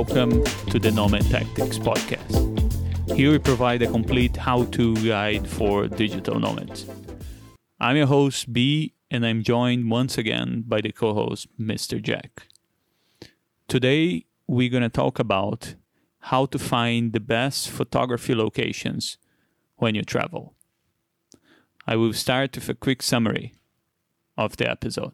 Welcome to the Nomad Tactics podcast. Here we provide a complete how to guide for digital nomads. I'm your host, B, and I'm joined once again by the co host, Mr. Jack. Today, we're going to talk about how to find the best photography locations when you travel. I will start with a quick summary of the episode.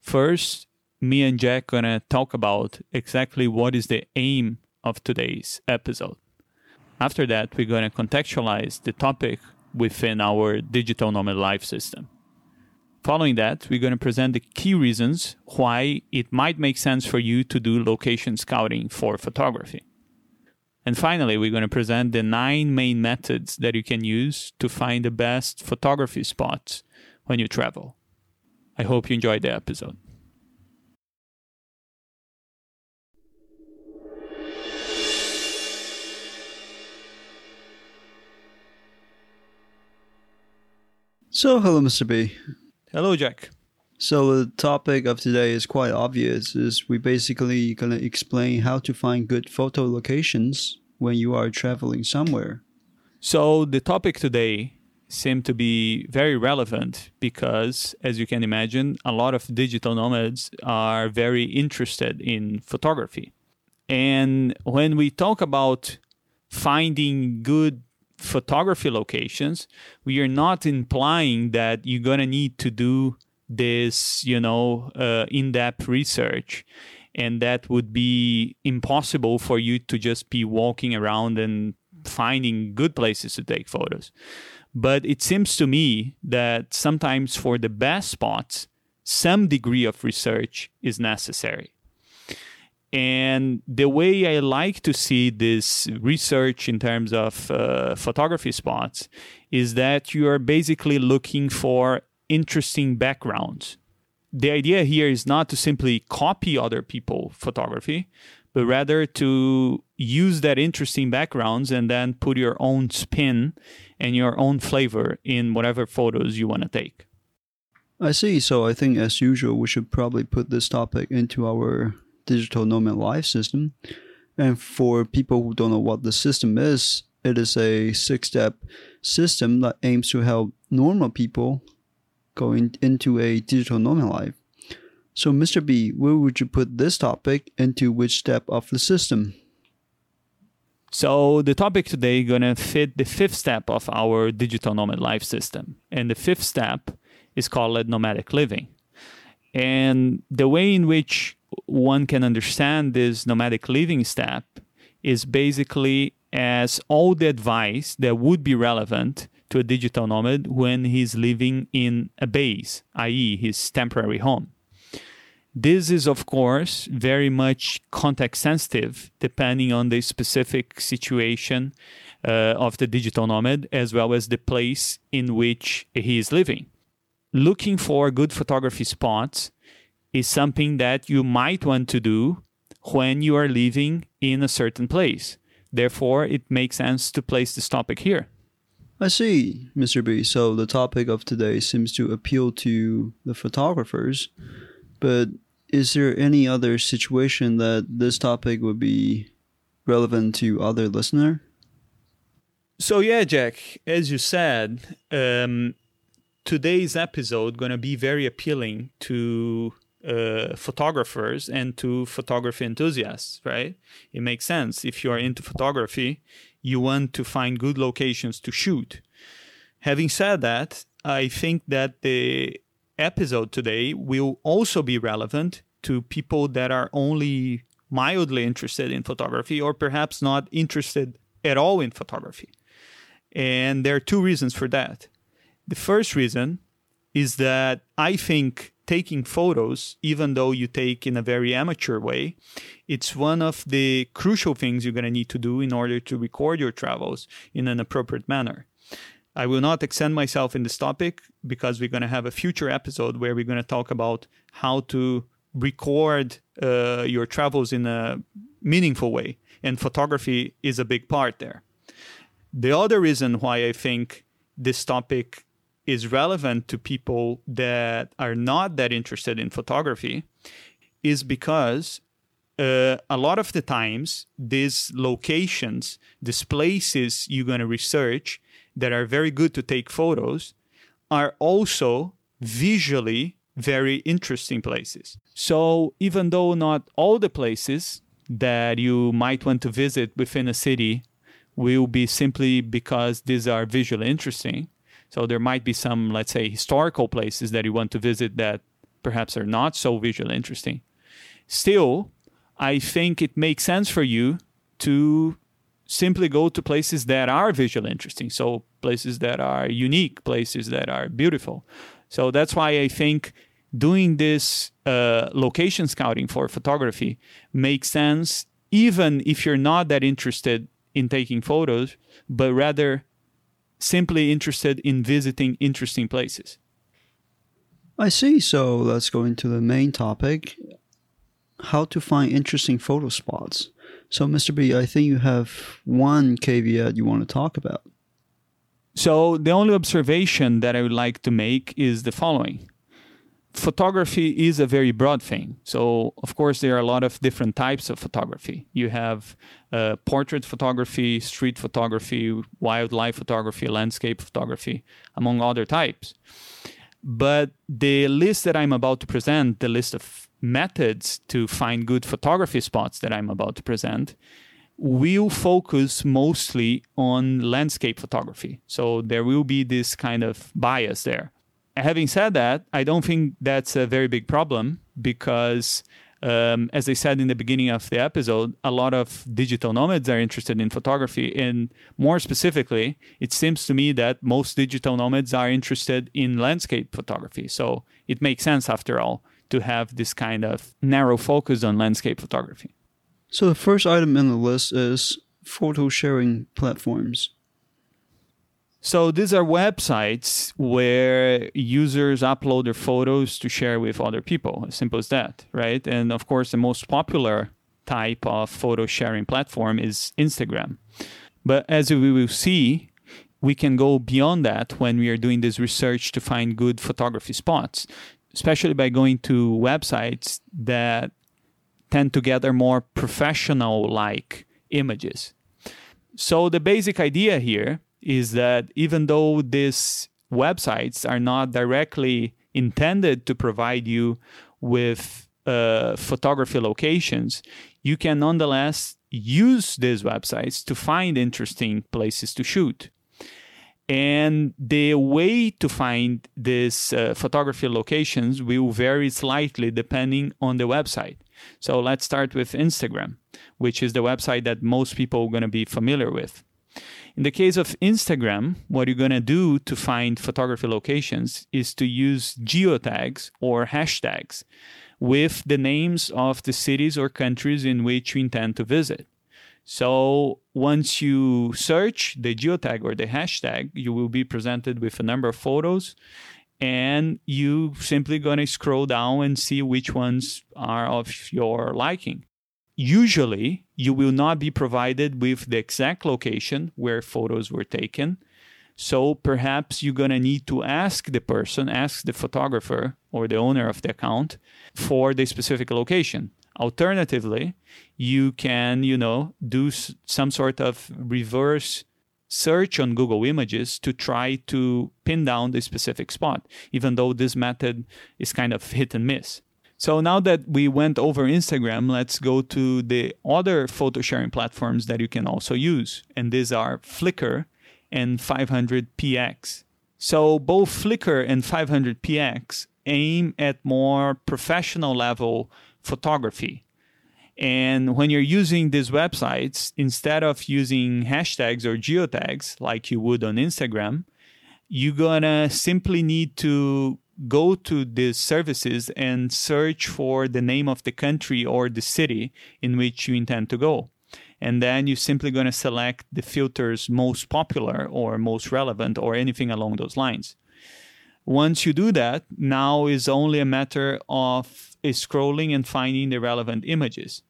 First, me and Jack are gonna talk about exactly what is the aim of today's episode. After that, we're gonna contextualize the topic within our digital nomad life system. Following that, we're going to present the key reasons why it might make sense for you to do location scouting for photography. And finally, we're going to present the nine main methods that you can use to find the best photography spots when you travel. I hope you enjoyed the episode. So, hello, Mr. B. Hello, Jack. So, the topic of today is quite obvious. Is we basically gonna explain how to find good photo locations when you are traveling somewhere. So, the topic today seemed to be very relevant because, as you can imagine, a lot of digital nomads are very interested in photography. And when we talk about finding good photography locations, we are not implying that you're going to need to do this, you know, uh, in depth research. And that would be impossible for you to just be walking around and finding good places to take photos. But it seems to me that sometimes for the best spots, some degree of research is necessary. And the way I like to see this research in terms of uh, photography spots is that you are basically looking for interesting backgrounds. The idea here is not to simply copy other people's photography, but rather to use that interesting backgrounds and then put your own spin and your own flavor in whatever photos you want to take. I see. So, I think as usual, we should probably put this topic into our digital nomad life system. And for people who don't know what the system is, it is a six step system that aims to help normal people go in, into a digital nomad life. So, Mr. B, where would you put this topic into which step of the system? So, the topic today going to fit the fifth step of our digital nomad life system. And the fifth step is called nomadic living. And the way in which one can understand this nomadic living step is basically as all the advice that would be relevant to a digital nomad when he's living in a base, i.e., his temporary home. This is, of course, very much context sensitive depending on the specific situation uh, of the digital nomad as well as the place in which he is living. Looking for good photography spots is something that you might want to do when you are living in a certain place. Therefore, it makes sense to place this topic here. I see, Mr. B. So the topic of today seems to appeal to the photographers, but is there any other situation that this topic would be relevant to other listener? So yeah, Jack, as you said, um, today's episode going to be very appealing to uh, photographers and to photography enthusiasts, right? It makes sense. If you are into photography, you want to find good locations to shoot. Having said that, I think that the episode today will also be relevant to people that are only mildly interested in photography or perhaps not interested at all in photography. And there are two reasons for that. The first reason is that I think taking photos, even though you take in a very amateur way, it's one of the crucial things you're going to need to do in order to record your travels in an appropriate manner. I will not extend myself in this topic because we're going to have a future episode where we're going to talk about how to record uh, your travels in a meaningful way. And photography is a big part there. The other reason why I think this topic is relevant to people that are not that interested in photography is because uh, a lot of the times these locations, these places you're going to research that are very good to take photos, are also visually very interesting places. So even though not all the places that you might want to visit within a city will be simply because these are visually interesting. So there might be some, let's say, historical places that you want to visit that perhaps are not so visually interesting. Still, I think it makes sense for you to simply go to places that are visually interesting. So places that are unique, places that are beautiful. So that's why I think doing this uh, location scouting for photography makes sense, even if you're not that interested in taking photos, but rather simply interested in visiting interesting places. I see. So let's go into the main topic how to find interesting photo spots. So, Mr. B, I think you have one caveat you want to talk about. So, the only observation that I would like to make is the following photography is a very broad thing. So, of course, there are a lot of different types of photography. You have uh, portrait photography, street photography, wildlife photography, landscape photography, among other types. But the list that I'm about to present, the list of methods to find good photography spots that I'm about to present, will focus mostly on landscape photography. So there will be this kind of bias there having said that, I don't think that's a very big problem because, um, as I said in the beginning of the episode, a lot of digital nomads are interested in photography. And more specifically, it seems to me that most digital nomads are interested in landscape photography. So it makes sense, after all, to have this kind of narrow focus on landscape photography. So the first item in the list is photo sharing platforms. So these are websites where users upload their photos to share with other people. As simple as that, right? And of course, the most popular type of photo sharing platform is Instagram. But as we will see, we can go beyond that when we are doing this research to find good photography spots, especially by going to websites that tend to gather more professional like images. So the basic idea here is that even though these websites are not directly intended to provide you with uh, photography locations, you can nonetheless use these websites to find interesting places to shoot. And the way to find these uh, photography locations will vary slightly depending on the website. So let's start with Instagram, which is the website that most people are going to be familiar with. In the case of Instagram, what you're going to do to find photography locations is to use geotags or hashtags with the names of the cities or countries in which you intend to visit. So once you search the geotag or the hashtag, you will be presented with a number of photos and you simply going to scroll down and see which ones are of your liking usually you will not be provided with the exact location where photos were taken. So perhaps you're going to need to ask the person, ask the photographer or the owner of the account for the specific location. Alternatively, you can, you know, do some sort of reverse search on Google Images to try to pin down the specific spot, even though this method is kind of hit and miss. So now that we went over Instagram, let's go to the other photo sharing platforms that you can also use. And these are Flickr and 500px. So both Flickr and 500px aim at more professional level photography. And when you're using these websites, instead of using hashtags or geotags like you would on Instagram, you're gonna simply need to go to these services and search for the name of the country or the city in which you intend to go. And then you're simply going to select the filters most popular or most relevant or anything along those lines. Once you do that, now is only a matter of scrolling and finding the relevant images.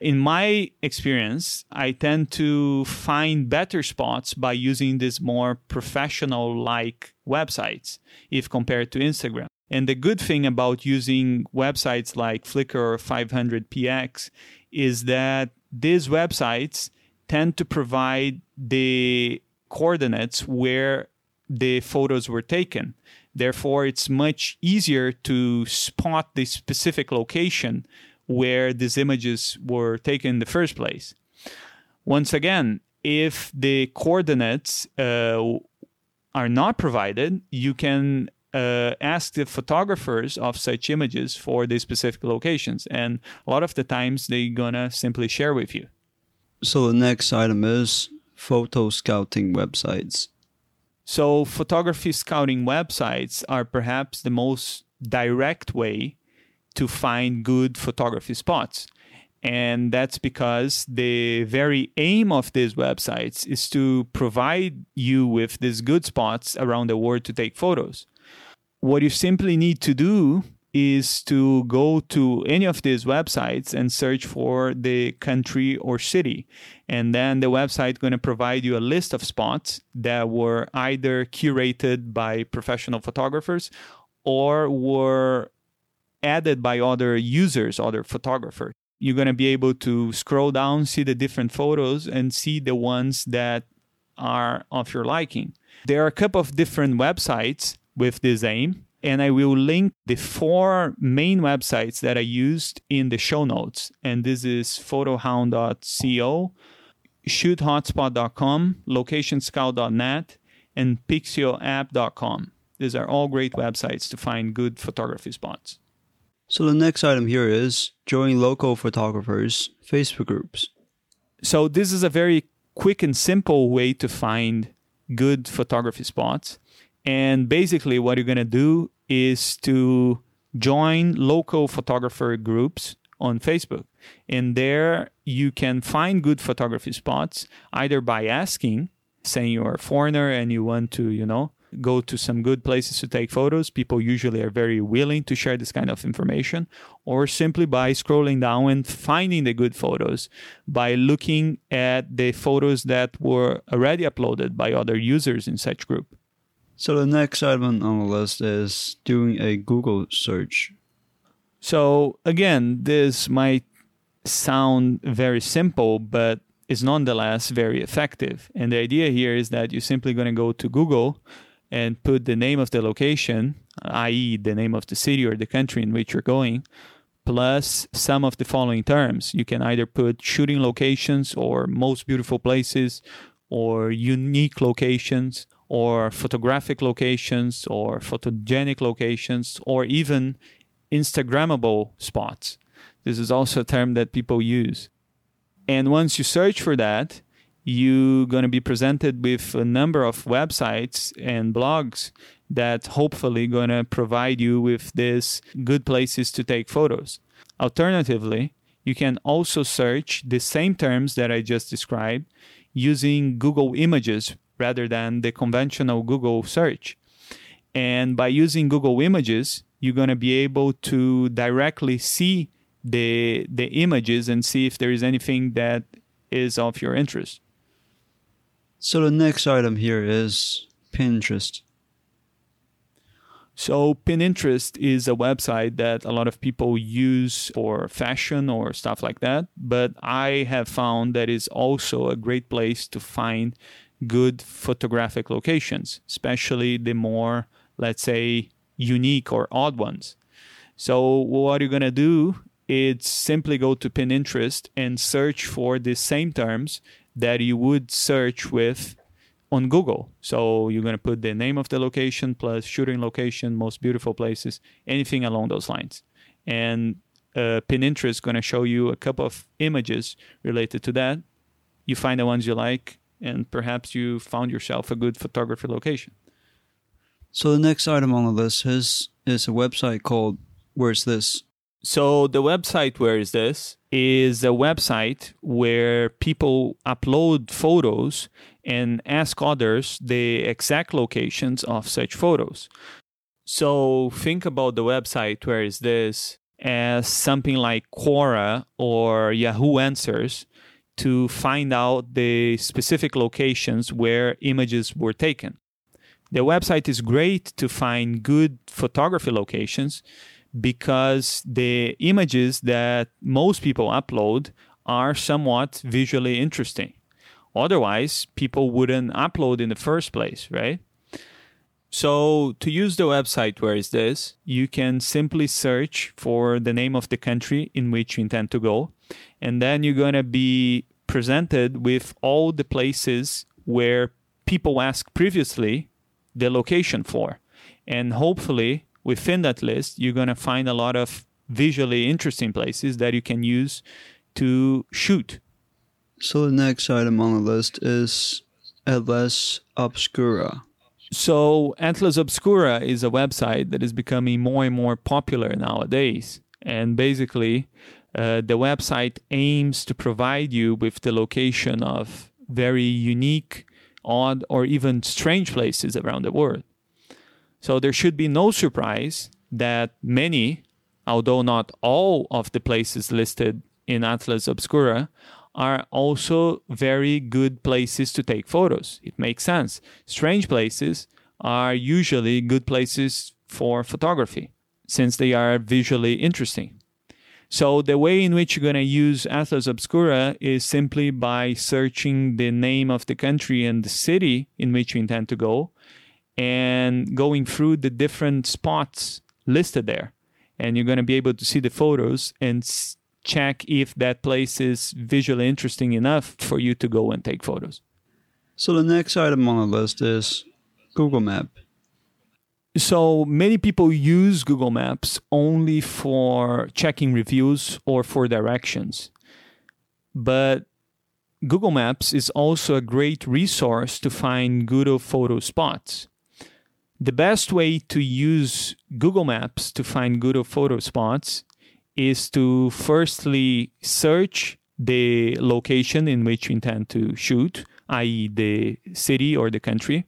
In my experience, I tend to find better spots by using these more professional like websites if compared to Instagram. And the good thing about using websites like Flickr or 500px is that these websites tend to provide the coordinates where the photos were taken. Therefore, it's much easier to spot the specific location where these images were taken in the first place. Once again, if the coordinates uh, are not provided, you can uh, ask the photographers of such images for the specific locations, and a lot of the times they're gonna simply share with you. So the next item is photo scouting websites. So photography scouting websites are perhaps the most direct way to find good photography spots. And that's because the very aim of these websites is to provide you with these good spots around the world to take photos. What you simply need to do is to go to any of these websites and search for the country or city. And then the website is going to provide you a list of spots that were either curated by professional photographers or were added by other users, other photographers. You're going to be able to scroll down, see the different photos, and see the ones that are of your liking. There are a couple of different websites with this aim. And I will link the four main websites that I used in the show notes. And this is photohound.co, shothotspot.com, locationscout.net, and pixeoapp.com. These are all great websites to find good photography spots. So the next item here is join local photographers Facebook groups. So this is a very quick and simple way to find good photography spots. And basically, what you're going to do is to join local photographer groups on Facebook. And there you can find good photography spots either by asking, saying you're a foreigner and you want to, you know, go to some good places to take photos. People usually are very willing to share this kind of information, or simply by scrolling down and finding the good photos by looking at the photos that were already uploaded by other users in such group. So the next item on the list is doing a Google search. So again, this might sound very simple, but is nonetheless very effective. And the idea here is that you're simply going to go to Google and put the name of the location, i.e., the name of the city or the country in which you're going, plus some of the following terms. You can either put shooting locations or most beautiful places or unique locations or photographic locations or photogenic locations or even Instagrammable spots. This is also a term that people use. And once you search for that, you're going to be presented with a number of websites and blogs that hopefully going to provide you with these good places to take photos. Alternatively, you can also search the same terms that I just described using Google Images rather than the conventional Google search. And by using Google Images, you're going to be able to directly see the the images and see if there is anything that is of your interest. So the next item here is Pinterest. So Pinterest is a website that a lot of people use for fashion or stuff like that, but I have found that is also a great place to find good photographic locations, especially the more, let's say, unique or odd ones. So, what you're going to do is simply go to Pinterest and search for the same terms that you would search with on Google. So, you're going to put the name of the location plus shooting location, most beautiful places, anything along those lines. And uh, Pinterest is going to show you a couple of images related to that. You find the ones you like, and perhaps you found yourself a good photography location. So the next item on the list is is a website called Where's This? So the website Where Is This is a website where people upload photos and ask others the exact locations of such photos. So think about the website Where Is This as something like Quora or Yahoo Answers to find out the specific locations where images were taken. The website is great to find good photography locations because the images that most people upload are somewhat visually interesting. Otherwise, people wouldn't upload in the first place, right? So, to use the website, where is this? You can simply search for the name of the country in which you intend to go. And then you're going to be presented with all the places where people asked previously the location for. And hopefully, within that list, you're going to find a lot of visually interesting places that you can use to shoot. So the next item on the list is Atlas Obscura. So Atlas Obscura is a website that is becoming more and more popular nowadays. And basically, uh, the website aims to provide you with the location of very unique, odd, or even strange places around the world. So there should be no surprise that many, although not all of the places listed in Atlas Obscura, are also very good places to take photos. It makes sense. Strange places are usually good places for photography since they are visually interesting. So the way in which you're going to use Atlas Obscura is simply by searching the name of the country and the city in which you intend to go and going through the different spots listed there. And you're going to be able to see the photos and check if that place is visually interesting enough for you to go and take photos. So the next item on the list is Google Map. So many people use Google Maps only for checking reviews or for directions. But Google Maps is also a great resource to find good photo spots. The best way to use Google Maps to find good photo spots is to firstly search the location in which you intend to shoot, i.e., the city or the country,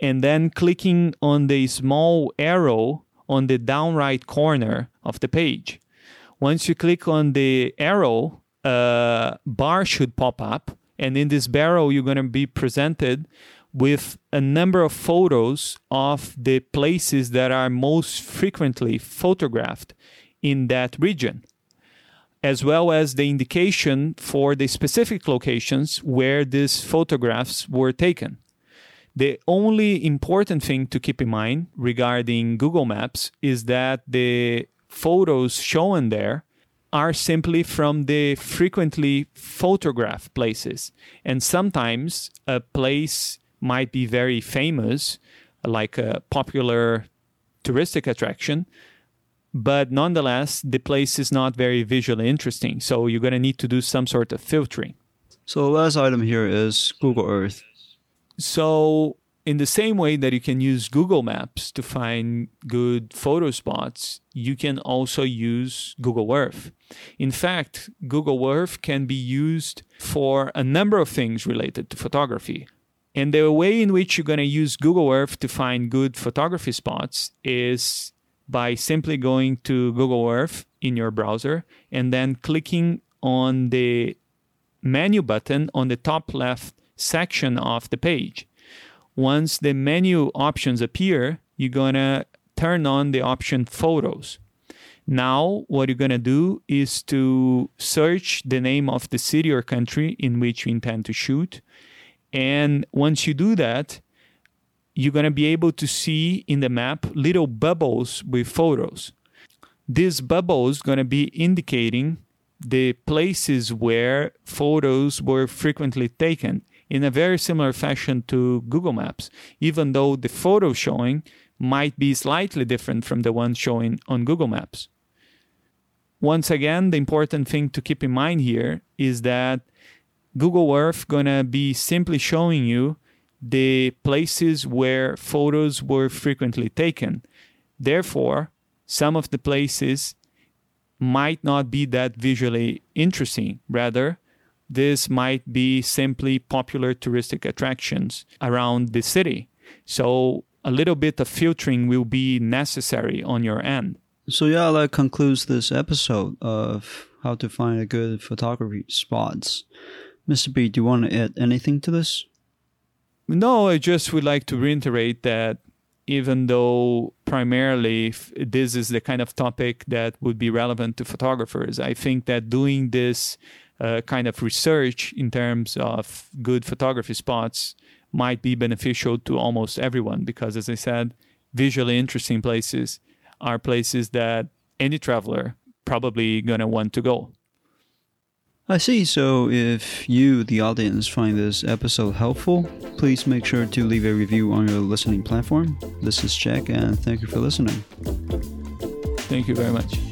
and then clicking on the small arrow on the down right corner of the page. Once you click on the arrow, a bar should pop up, and in this barrel, you're going to be presented with a number of photos of the places that are most frequently photographed in that region, as well as the indication for the specific locations where these photographs were taken. The only important thing to keep in mind regarding Google Maps is that the photos shown there are simply from the frequently photographed places. And sometimes a place might be very famous, like a popular touristic attraction, but nonetheless, the place is not very visually interesting. So you're going to need to do some sort of filtering. So the last item here is Google Earth. So in the same way that you can use Google Maps to find good photo spots, you can also use Google Earth. In fact, Google Earth can be used for a number of things related to photography. And the way in which you're going to use Google Earth to find good photography spots is by simply going to Google Earth in your browser and then clicking on the menu button on the top left section of the page. Once the menu options appear, you're going to turn on the option Photos. Now, what you're going to do is to search the name of the city or country in which you intend to shoot. And once you do that, you're going to be able to see in the map little bubbles with photos. These bubbles going to be indicating the places where photos were frequently taken in a very similar fashion to Google Maps, even though the photo showing might be slightly different from the one showing on Google Maps. Once again, the important thing to keep in mind here is that Google Earth to be simply showing you the places where photos were frequently taken. Therefore, some of the places might not be that visually interesting. Rather, this might be simply popular touristic attractions around the city. So, a little bit of filtering will be necessary on your end. So, yeah, that concludes this episode of how to find a good photography spots. Mr. B, do you want to add anything to this? No, I just would like to reiterate that even though primarily this is the kind of topic that would be relevant to photographers, I think that doing this uh, kind of research in terms of good photography spots might be beneficial to almost everyone because, as I said, visually interesting places are places that any traveler probably gonna want to go. I see. So, if you, the audience, find this episode helpful, please make sure to leave a review on your listening platform. This is Jack, and thank you for listening. Thank you very much.